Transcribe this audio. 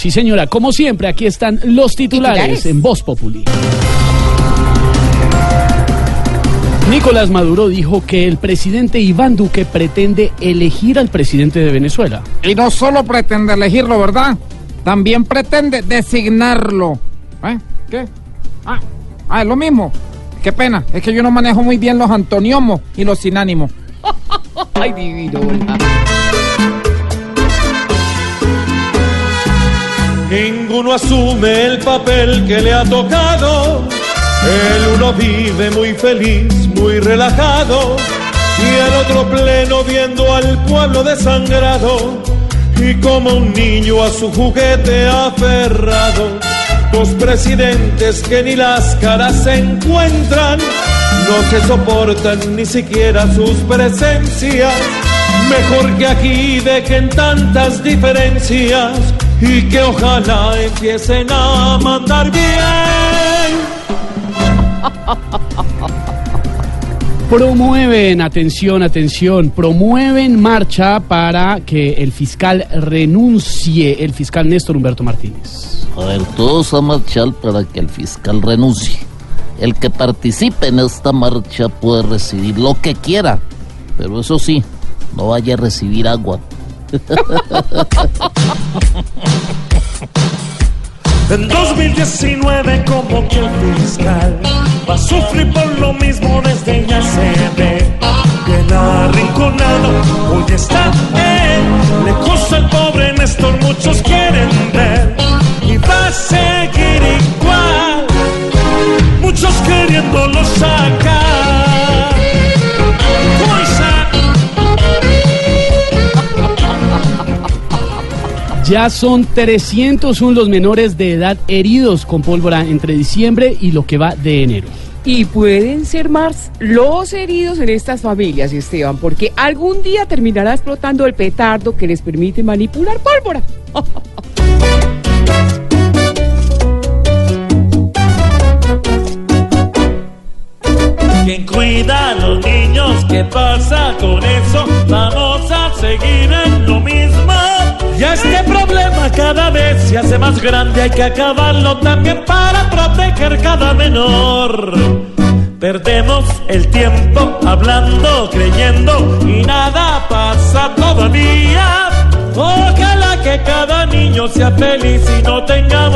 Sí, señora, como siempre, aquí están los titulares, ¿Titulares? en Voz Populi. Nicolás Maduro dijo que el presidente Iván Duque pretende elegir al presidente de Venezuela. Y no solo pretende elegirlo, ¿verdad? También pretende designarlo. ¿Eh? ¿Qué? Ah, ah, es lo mismo. Qué pena, es que yo no manejo muy bien los antoniomos y los sinánimos. Ay, divino. Ninguno asume el papel que le ha tocado. El uno vive muy feliz, muy relajado. Y el otro pleno viendo al pueblo desangrado. Y como un niño a su juguete aferrado. Dos presidentes que ni las caras se encuentran. No se soportan ni siquiera sus presencias. Mejor que aquí dejen tantas diferencias y que ojalá empiecen a mandar bien. Promueven, atención, atención, promueven marcha para que el fiscal renuncie, el fiscal Néstor Humberto Martínez. A ver, todos a marchar para que el fiscal renuncie. El que participe en esta marcha puede recibir lo que quiera, pero eso sí, no vaya a recibir agua. En 2019 como que el fiscal va a sufrir por lo mismo desde ya se ve. Bien arrinconado, hoy está él. Lejos el pobre Néstor muchos quieren ver. Y va a seguir igual. Muchos queriéndolo sacar Ya son 301 los menores de edad heridos con pólvora entre diciembre y lo que va de enero. Y pueden ser más los heridos en estas familias, Esteban, porque algún día terminará explotando el petardo que les permite manipular pólvora. ¿Quién cuida a los niños? ¿Qué pasa con eso? Vamos a seguir en lo cada vez se hace más grande, hay que acabarlo también para proteger cada menor. Perdemos el tiempo hablando, creyendo y nada pasa todavía. Ojalá que cada niño sea feliz y no tenga